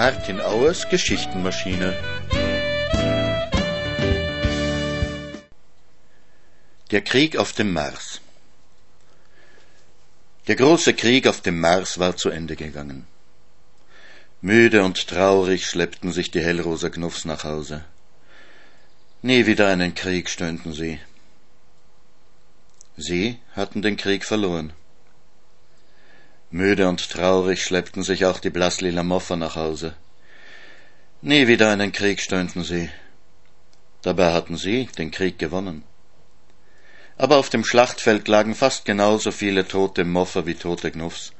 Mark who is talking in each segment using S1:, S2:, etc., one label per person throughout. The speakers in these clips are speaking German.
S1: Martin Auers Geschichtenmaschine. Der Krieg auf dem Mars Der große Krieg auf dem Mars war zu Ende gegangen. Müde und traurig schleppten sich die Hellrosa Knuffs nach Hause. Nie wieder einen Krieg, stöhnten sie. Sie hatten den Krieg verloren. Müde und traurig schleppten sich auch die Blasslila Moffer nach Hause. Nie wieder einen Krieg, stöhnten sie. Dabei hatten sie den Krieg gewonnen. Aber auf dem Schlachtfeld lagen fast genauso viele tote Moffer wie tote Gnuffs,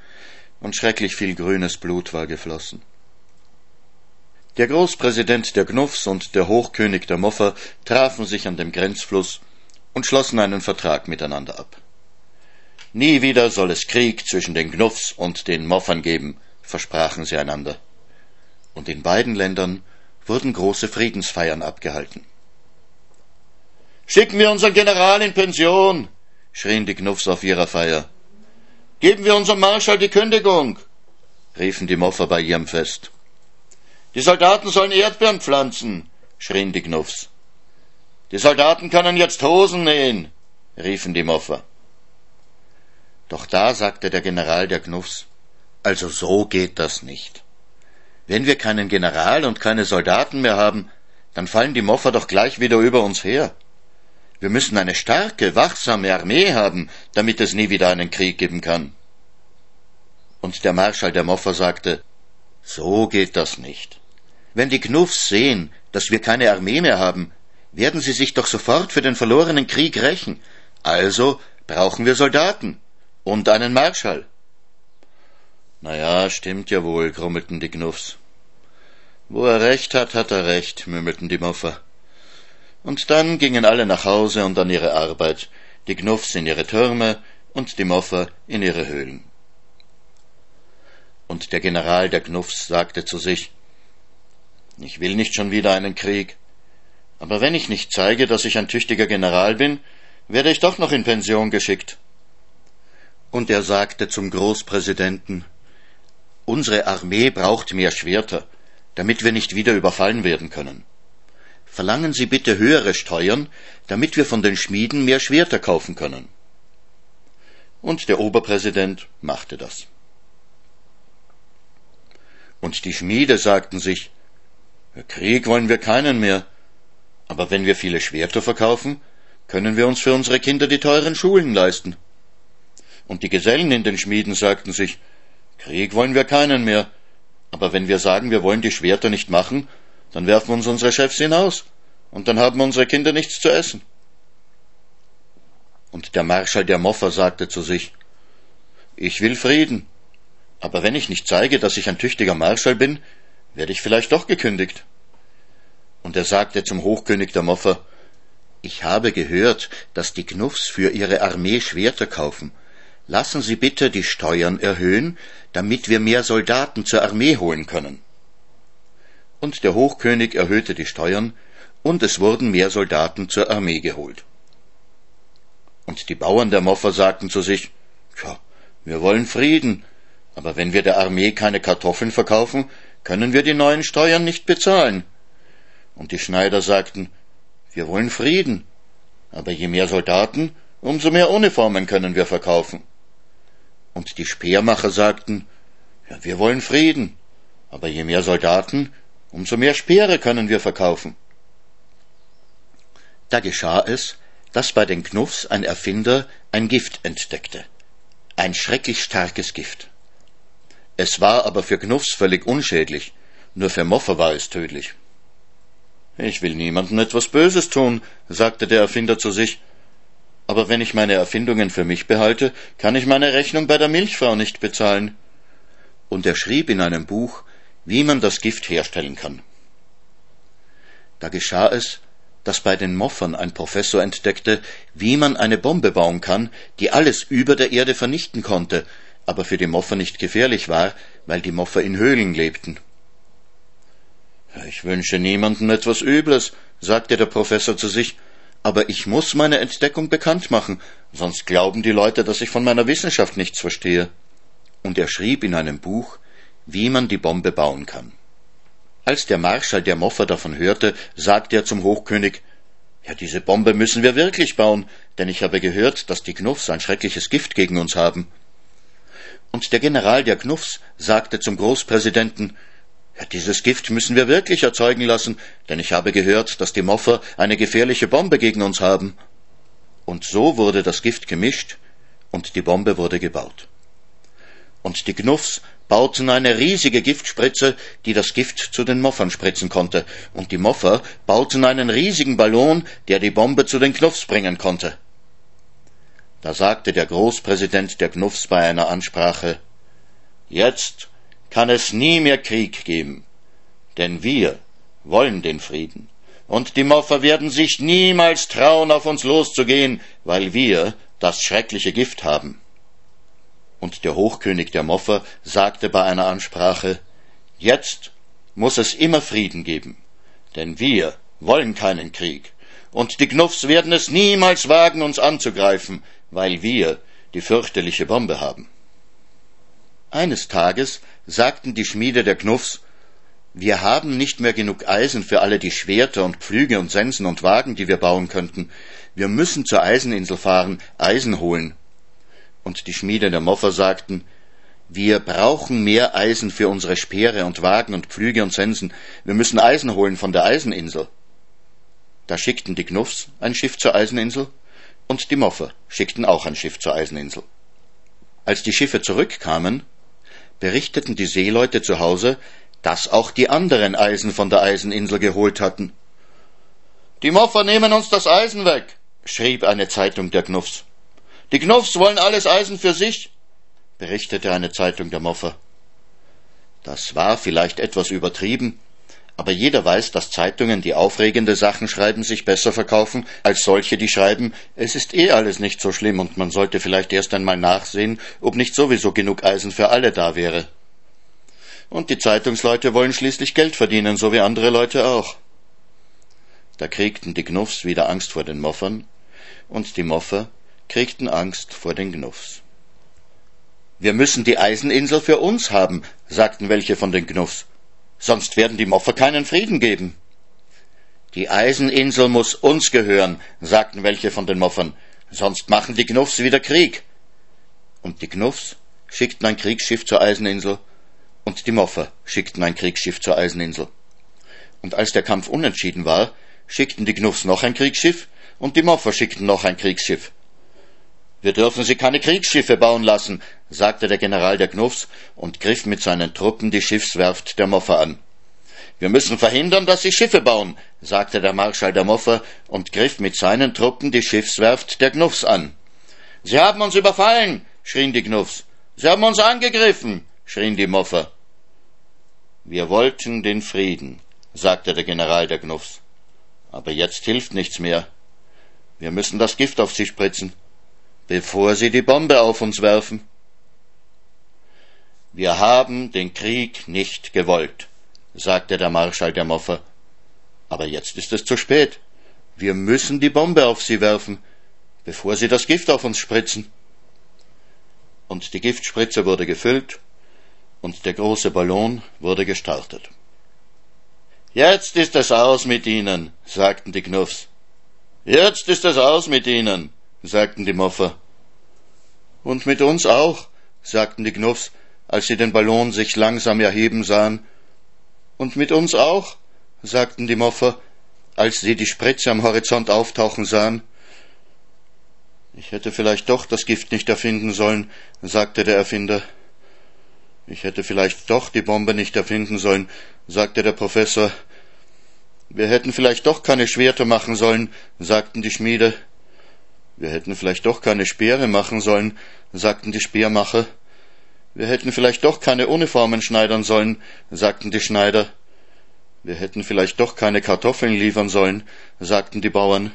S1: und schrecklich viel grünes Blut war geflossen. Der Großpräsident der Gnuffs und der Hochkönig der Moffer trafen sich an dem Grenzfluss und schlossen einen Vertrag miteinander ab. Nie wieder soll es Krieg zwischen den Gnuffs und den Moffern geben, versprachen sie einander. Und in beiden Ländern wurden große Friedensfeiern abgehalten. Schicken wir unseren General in Pension, schrien die Gnuffs auf ihrer Feier. Geben wir unserem Marschall die Kündigung, riefen die Moffer bei ihrem Fest. Die Soldaten sollen Erdbeeren pflanzen, schrien die Gnuffs. Die Soldaten können jetzt Hosen nähen, riefen die Moffer. Doch da sagte der General der Knuffs, also so geht das nicht. Wenn wir keinen General und keine Soldaten mehr haben, dann fallen die Moffer doch gleich wieder über uns her. Wir müssen eine starke, wachsame Armee haben, damit es nie wieder einen Krieg geben kann. Und der Marschall der Moffer sagte, so geht das nicht. Wenn die Knuffs sehen, dass wir keine Armee mehr haben, werden sie sich doch sofort für den verlorenen Krieg rächen. Also brauchen wir Soldaten. Und einen Marschall. Na ja, stimmt ja wohl, grummelten die Knuffs. Wo er recht hat, hat er recht, murmelten die Moffer. Und dann gingen alle nach Hause und an ihre Arbeit, die Knuffs in ihre Türme und die Moffer in ihre Höhlen. Und der General der Knuffs sagte zu sich, ich will nicht schon wieder einen Krieg, aber wenn ich nicht zeige, dass ich ein tüchtiger General bin, werde ich doch noch in Pension geschickt. Und er sagte zum Großpräsidenten Unsere Armee braucht mehr Schwerter, damit wir nicht wieder überfallen werden können. Verlangen Sie bitte höhere Steuern, damit wir von den Schmieden mehr Schwerter kaufen können. Und der Oberpräsident machte das. Und die Schmiede sagten sich, Krieg wollen wir keinen mehr, aber wenn wir viele Schwerter verkaufen, können wir uns für unsere Kinder die teuren Schulen leisten. Und die Gesellen in den Schmieden sagten sich, Krieg wollen wir keinen mehr. Aber wenn wir sagen, wir wollen die Schwerter nicht machen, dann werfen uns unsere Chefs hinaus. Und dann haben unsere Kinder nichts zu essen. Und der Marschall der Moffer sagte zu sich, ich will Frieden. Aber wenn ich nicht zeige, dass ich ein tüchtiger Marschall bin, werde ich vielleicht doch gekündigt. Und er sagte zum Hochkönig der Moffer, ich habe gehört, dass die Knuffs für ihre Armee Schwerter kaufen Lassen Sie bitte die Steuern erhöhen, damit wir mehr Soldaten zur Armee holen können. Und der Hochkönig erhöhte die Steuern, und es wurden mehr Soldaten zur Armee geholt. Und die Bauern der Moffer sagten zu sich, Tja, wir wollen Frieden, aber wenn wir der Armee keine Kartoffeln verkaufen, können wir die neuen Steuern nicht bezahlen. Und die Schneider sagten, wir wollen Frieden, aber je mehr Soldaten, umso mehr Uniformen können wir verkaufen. Und die Speermacher sagten, ja, wir wollen Frieden, aber je mehr Soldaten, umso mehr Speere können wir verkaufen. Da geschah es, dass bei den Knuffs ein Erfinder ein Gift entdeckte. Ein schrecklich starkes Gift. Es war aber für Knuffs völlig unschädlich, nur für Moffer war es tödlich. Ich will niemandem etwas Böses tun, sagte der Erfinder zu sich, aber wenn ich meine Erfindungen für mich behalte, kann ich meine Rechnung bei der Milchfrau nicht bezahlen. Und er schrieb in einem Buch, wie man das Gift herstellen kann. Da geschah es, dass bei den Moffern ein Professor entdeckte, wie man eine Bombe bauen kann, die alles über der Erde vernichten konnte, aber für die Moffer nicht gefährlich war, weil die Moffer in Höhlen lebten. Ich wünsche niemandem etwas Übles, sagte der Professor zu sich, aber ich muss meine Entdeckung bekannt machen, sonst glauben die Leute, dass ich von meiner Wissenschaft nichts verstehe. Und er schrieb in einem Buch, wie man die Bombe bauen kann. Als der Marschall der Moffer davon hörte, sagte er zum Hochkönig Ja, diese Bombe müssen wir wirklich bauen, denn ich habe gehört, dass die Knuffs ein schreckliches Gift gegen uns haben. Und der General der Knuffs sagte zum Großpräsidenten dieses Gift müssen wir wirklich erzeugen lassen, denn ich habe gehört, dass die Moffer eine gefährliche Bombe gegen uns haben. Und so wurde das Gift gemischt und die Bombe wurde gebaut. Und die Knuffs bauten eine riesige Giftspritze, die das Gift zu den Moffern spritzen konnte, und die Moffer bauten einen riesigen Ballon, der die Bombe zu den Knuffs bringen konnte. Da sagte der Großpräsident der Knuffs bei einer Ansprache Jetzt kann es nie mehr Krieg geben, denn wir wollen den Frieden, und die Moffer werden sich niemals trauen, auf uns loszugehen, weil wir das schreckliche Gift haben. Und der Hochkönig der Moffer sagte bei einer Ansprache Jetzt muss es immer Frieden geben, denn wir wollen keinen Krieg, und die Knuffs werden es niemals wagen, uns anzugreifen, weil wir die fürchterliche Bombe haben. Eines Tages sagten die Schmiede der Knuffs Wir haben nicht mehr genug Eisen für alle die Schwerter und Pflüge und Sensen und Wagen, die wir bauen könnten. Wir müssen zur Eiseninsel fahren, Eisen holen. Und die Schmiede der Moffer sagten, wir brauchen mehr Eisen für unsere Speere und Wagen und Pflüge und Sensen. Wir müssen Eisen holen von der Eiseninsel. Da schickten die Knuffs ein Schiff zur Eiseninsel und die Moffer schickten auch ein Schiff zur Eiseninsel. Als die Schiffe zurückkamen, berichteten die Seeleute zu Hause, dass auch die anderen Eisen von der Eiseninsel geholt hatten. Die Moffer nehmen uns das Eisen weg, schrieb eine Zeitung der Knuffs. Die Knuffs wollen alles Eisen für sich, berichtete eine Zeitung der Moffer. Das war vielleicht etwas übertrieben, aber jeder weiß, dass Zeitungen, die aufregende Sachen schreiben, sich besser verkaufen als solche, die schreiben, es ist eh alles nicht so schlimm und man sollte vielleicht erst einmal nachsehen, ob nicht sowieso genug Eisen für alle da wäre. Und die Zeitungsleute wollen schließlich Geld verdienen, so wie andere Leute auch. Da kriegten die Knuffs wieder Angst vor den Moffern und die Moffer kriegten Angst vor den Gnuffs. Wir müssen die Eiseninsel für uns haben, sagten welche von den Gnuffs, sonst werden die Moffer keinen Frieden geben. Die Eiseninsel muss uns gehören, sagten welche von den Moffern, sonst machen die Gnuffs wieder Krieg. Und die Gnuffs schickten ein Kriegsschiff zur Eiseninsel, und die Moffer schickten ein Kriegsschiff zur Eiseninsel. Und als der Kampf unentschieden war, schickten die Gnuffs noch ein Kriegsschiff, und die Moffer schickten noch ein Kriegsschiff. Wir dürfen sie keine Kriegsschiffe bauen lassen, sagte der General der Knuffs und griff mit seinen Truppen die Schiffswerft der Moffer an. Wir müssen verhindern, dass sie Schiffe bauen, sagte der Marschall der Moffer und griff mit seinen Truppen die Schiffswerft der Knuffs an. Sie haben uns überfallen, schrien die Knuffs. Sie haben uns angegriffen, schrien die Moffer. Wir wollten den Frieden, sagte der General der Knuffs. Aber jetzt hilft nichts mehr. Wir müssen das Gift auf sie spritzen bevor sie die Bombe auf uns werfen. Wir haben den Krieg nicht gewollt, sagte der Marschall der Moffer. Aber jetzt ist es zu spät. Wir müssen die Bombe auf sie werfen, bevor sie das Gift auf uns spritzen. Und die Giftspritze wurde gefüllt und der große Ballon wurde gestartet. Jetzt ist es aus mit Ihnen, sagten die Knuffs. Jetzt ist es aus mit Ihnen sagten die Moffer. Und mit uns auch, sagten die Knuffs, als sie den Ballon sich langsam erheben sahen. Und mit uns auch, sagten die Moffer, als sie die Spritze am Horizont auftauchen sahen. Ich hätte vielleicht doch das Gift nicht erfinden sollen, sagte der Erfinder. Ich hätte vielleicht doch die Bombe nicht erfinden sollen, sagte der Professor. Wir hätten vielleicht doch keine Schwerter machen sollen, sagten die Schmiede. Wir hätten vielleicht doch keine Speere machen sollen, sagten die Speermacher. Wir hätten vielleicht doch keine Uniformen schneidern sollen, sagten die Schneider. Wir hätten vielleicht doch keine Kartoffeln liefern sollen, sagten die Bauern.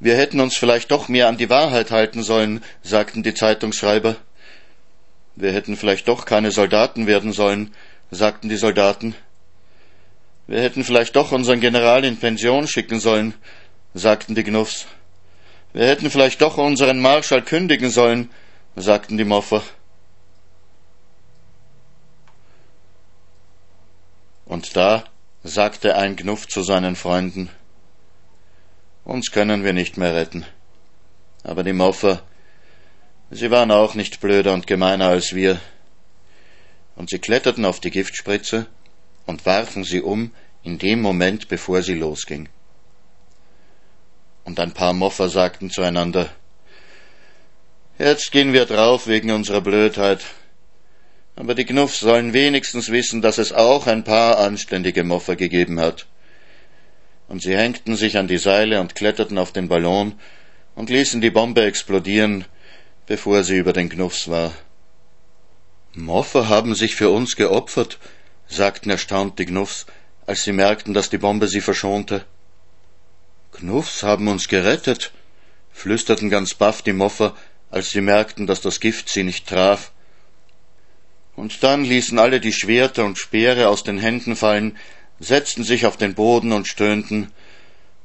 S1: Wir hätten uns vielleicht doch mehr an die Wahrheit halten sollen, sagten die Zeitungsschreiber. Wir hätten vielleicht doch keine Soldaten werden sollen, sagten die Soldaten. Wir hätten vielleicht doch unseren General in Pension schicken sollen, sagten die Gnuffs. Wir hätten vielleicht doch unseren Marschall kündigen sollen, sagten die Moffer. Und da sagte ein Gnuff zu seinen Freunden, uns können wir nicht mehr retten. Aber die Moffer, sie waren auch nicht blöder und gemeiner als wir. Und sie kletterten auf die Giftspritze und warfen sie um in dem Moment, bevor sie losging. Und ein paar Moffer sagten zueinander, Jetzt gehen wir drauf wegen unserer Blödheit. Aber die Knuffs sollen wenigstens wissen, dass es auch ein paar anständige Moffer gegeben hat. Und sie hängten sich an die Seile und kletterten auf den Ballon und ließen die Bombe explodieren, bevor sie über den Knuffs war. Moffer haben sich für uns geopfert, sagten erstaunt die Knuffs, als sie merkten, dass die Bombe sie verschonte. Knuffs haben uns gerettet, flüsterten ganz baff die Moffer, als sie merkten, dass das Gift sie nicht traf. Und dann ließen alle die Schwerter und Speere aus den Händen fallen, setzten sich auf den Boden und stöhnten,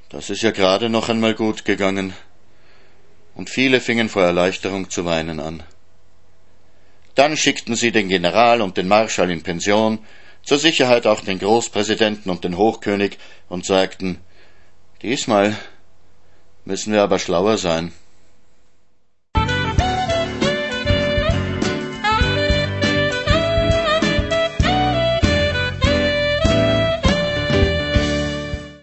S1: das ist ja gerade noch einmal gut gegangen. Und viele fingen vor Erleichterung zu weinen an. Dann schickten sie den General und den Marschall in Pension, zur Sicherheit auch den Großpräsidenten und den Hochkönig und sagten, diesmal müssen wir aber schlauer sein.